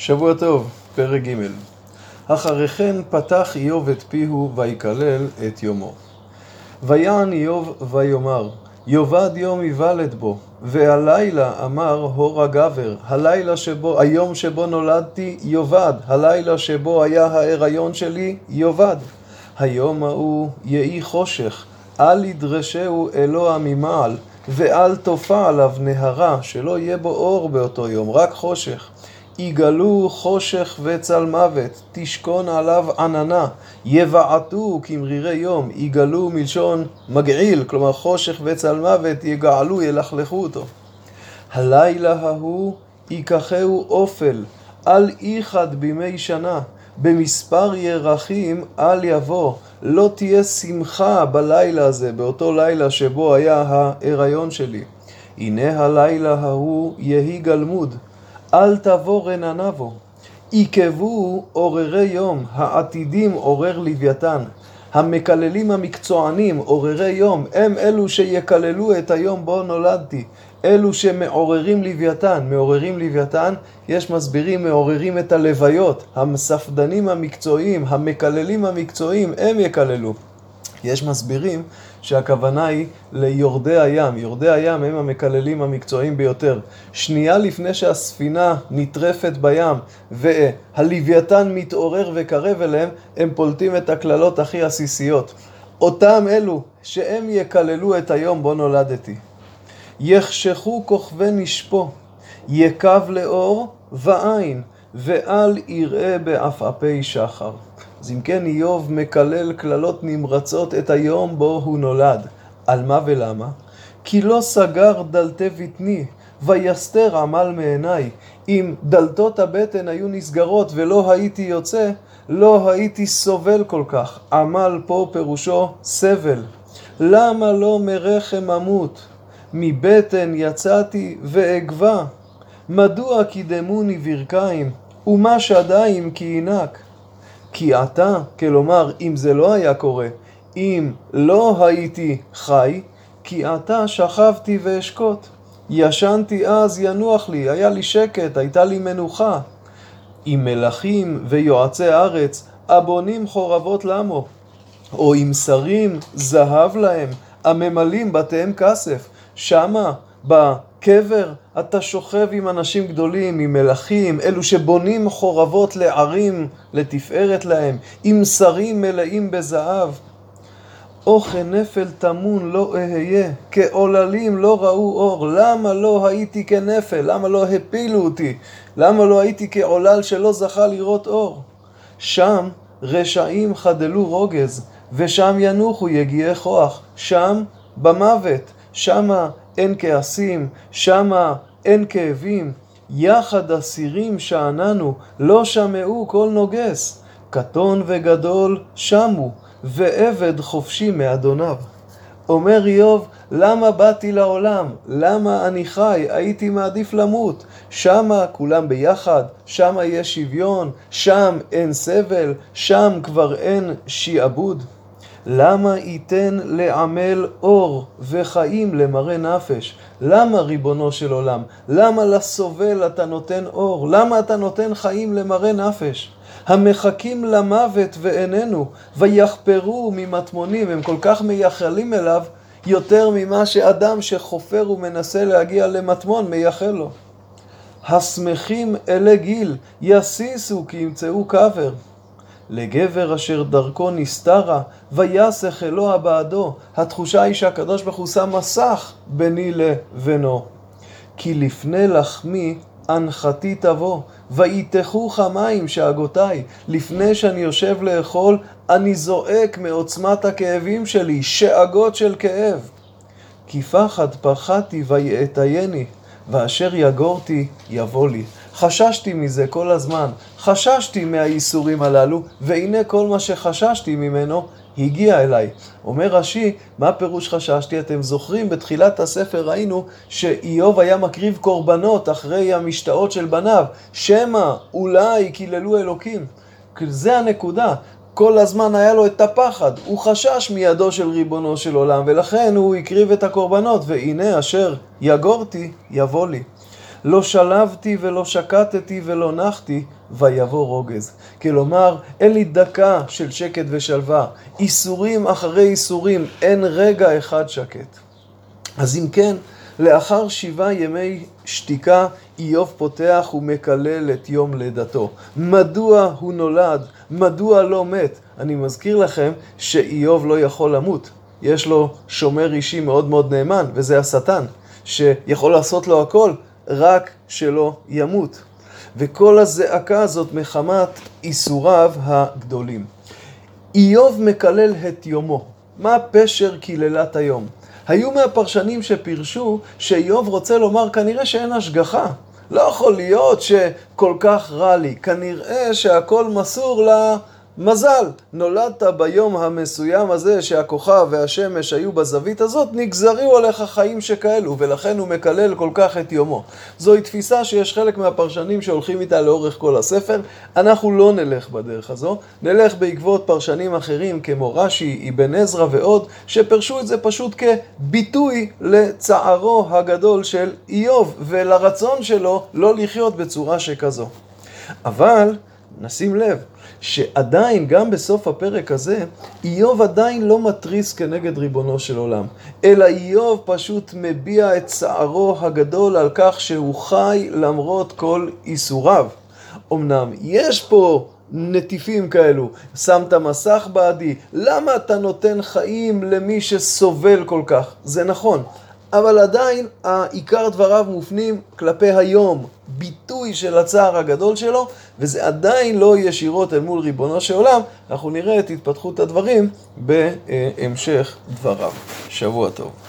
שבוע טוב, פרק ג' אחרי כן פתח איוב את פיהו ויקלל את יומו. ויען איוב ויאמר יאבד יום יוולד בו והלילה אמר הורה גבר הלילה שבו, היום שבו נולדתי יאבד הלילה שבו היה ההיריון שלי יאבד. היום ההוא יהי חושך אל ידרשהו אלוה ממעל ואל תופע עליו נהרה שלא יהיה בו אור באותו יום רק חושך יגלו חושך וצל מוות, תשכון עליו עננה, יבעטו כמרירי יום, יגלו מלשון מגעיל, כלומר חושך וצל מוות, יגעלו, ילכלכו אותו. הלילה ההוא ייקחהו אופל, אל איחד בימי שנה, במספר ירחים אל יבוא, לא תהיה שמחה בלילה הזה, באותו לילה שבו היה ההיריון שלי. הנה הלילה ההוא יהי גלמוד. אל תבוא רננה בו. עיכבו עוררי יום, העתידים עורר לוויתן. המקללים המקצוענים, עוררי יום, הם אלו שיקללו את היום בו נולדתי. אלו שמעוררים לוויתן. מעוררים לוויתן, יש מסבירים, מעוררים את הלוויות. המספדנים המקצועיים, המקללים המקצועיים, הם יקללו. יש מסבירים שהכוונה היא ליורדי הים. יורדי הים הם המקללים המקצועיים ביותר. שנייה לפני שהספינה נטרפת בים והלוויתן מתעורר וקרב אליהם, הם פולטים את הקללות הכי עסיסיות. אותם אלו שהם יקללו את היום בו נולדתי. יחשכו כוכבי נשפו, יקב לאור ועין, ואל יראה בעפעפי שחר. אז אם כן, איוב מקלל קללות נמרצות את היום בו הוא נולד. על מה ולמה? כי לא סגר דלתי בטני, ויסתר עמל מעיניי. אם דלתות הבטן היו נסגרות ולא הייתי יוצא, לא הייתי סובל כל כך. עמל פה פירושו סבל. למה לא מרחם אמות? מבטן יצאתי ואגבה. מדוע קידמוני ברכיים, ומה שדיים כי ינק? כי עתה, כלומר, אם זה לא היה קורה, אם לא הייתי חי, כי עתה שכבתי ואשקוט. ישנתי אז ינוח לי, היה לי שקט, הייתה לי מנוחה. עם מלכים ויועצי ארץ, הבונים חורבות למו. או עם שרים, זהב להם, הממלאים בתיהם כסף. שמה, בקבר, אתה שוכב עם אנשים גדולים, עם מלכים, אלו שבונים חורבות לערים, לתפארת להם, עם שרים מלאים בזהב. או כנפל טמון לא אהיה, כעוללים לא ראו אור. למה לא הייתי כנפל? למה לא הפילו אותי? למה לא הייתי כעולל שלא זכה לראות אור? שם רשעים חדלו רוגז, ושם ינוחו יגיעי כוח. שם במוות, שמה אין כעסים, שמה אין כאבים. יחד אסירים שאננו, לא שמעו כל נוגס. קטון וגדול שמו, ועבד חופשי מאדוניו. אומר איוב, למה באתי לעולם? למה אני חי? הייתי מעדיף למות. שמה כולם ביחד, שמה יש שוויון, שם אין סבל, שם כבר אין שיעבוד. למה ייתן לעמל אור וחיים למראה נפש? למה ריבונו של עולם? למה לסובל אתה נותן אור? למה אתה נותן חיים למראה נפש? המחכים למוות ואיננו, ויחפרו ממטמונים, הם כל כך מייחלים אליו יותר ממה שאדם שחופר ומנסה להגיע למטמון מייחל לו. השמחים אלי גיל, יסיסו כי ימצאו קבר. לגבר אשר דרכו נסתרה, ויסך אלוה בעדו. התחושה היא שהקדוש ברוך הוא שם מסך ביני לבינו. כי לפני לחמי אנחתי תבוא, ויתכוך מים שאגותיי. לפני שאני יושב לאכול, אני זועק מעוצמת הכאבים שלי, שאגות של כאב. כי פחד פחדתי ויאטייני, ואשר יגורתי יבוא לי. חששתי מזה כל הזמן, חששתי מהייסורים הללו, והנה כל מה שחששתי ממנו הגיע אליי. אומר רש"י, מה פירוש חששתי? אתם זוכרים, בתחילת הספר ראינו שאיוב היה מקריב קורבנות אחרי המשתאות של בניו, שמא אולי קיללו אלוקים. זה הנקודה. כל הזמן היה לו את הפחד, הוא חשש מידו של ריבונו של עולם, ולכן הוא הקריב את הקורבנות, והנה אשר יגורתי, יבוא לי. לא שלבתי ולא שקטתי ולא נחתי, ויבוא רוגז. כלומר, אין לי דקה של שקט ושלווה. איסורים אחרי איסורים, אין רגע אחד שקט. אז אם כן, לאחר שבעה ימי שתיקה, איוב פותח ומקלל את יום לידתו. מדוע הוא נולד? מדוע לא מת? אני מזכיר לכם שאיוב לא יכול למות. יש לו שומר אישי מאוד מאוד נאמן, וזה השטן, שיכול לעשות לו הכל, רק שלא ימות. וכל הזעקה הזאת מחמת איסוריו הגדולים. איוב מקלל את יומו. מה פשר קללת היום? היו מהפרשנים שפירשו שאיוב רוצה לומר כנראה שאין השגחה. לא יכול להיות שכל כך רע לי, כנראה שהכל מסור למזל. נולדת ביום המסוים הזה שהכוכב והשמש היו בזווית הזאת, נגזרו עליך חיים שכאלו, ולכן הוא מקלל כל כך את יומו. זוהי תפיסה שיש חלק מהפרשנים שהולכים איתה לאורך כל הספר. אנחנו לא נלך בדרך הזו, נלך בעקבות פרשנים אחרים כמו רש"י, אבן עזרא ועוד, שפרשו את זה פשוט כביטוי לצערו הגדול של איוב ולרצון שלו לא לחיות בצורה שכזו. אבל נשים לב שעדיין, גם בסוף הפרק הזה, איוב עדיין לא מתריס כנגד ריבונו של עולם, אלא איוב פשוט מביע את צערו הגדול על כך שהוא חי למרות כל איסוריו. אמנם יש פה נטיפים כאלו, שמת מסך בעדי, למה אתה נותן חיים למי שסובל כל כך? זה נכון. אבל עדיין העיקר דבריו מופנים כלפי היום, ביטוי של הצער הגדול שלו, וזה עדיין לא ישירות אל מול ריבונו של עולם, אנחנו נראה את התפתחות הדברים בהמשך דבריו. שבוע טוב.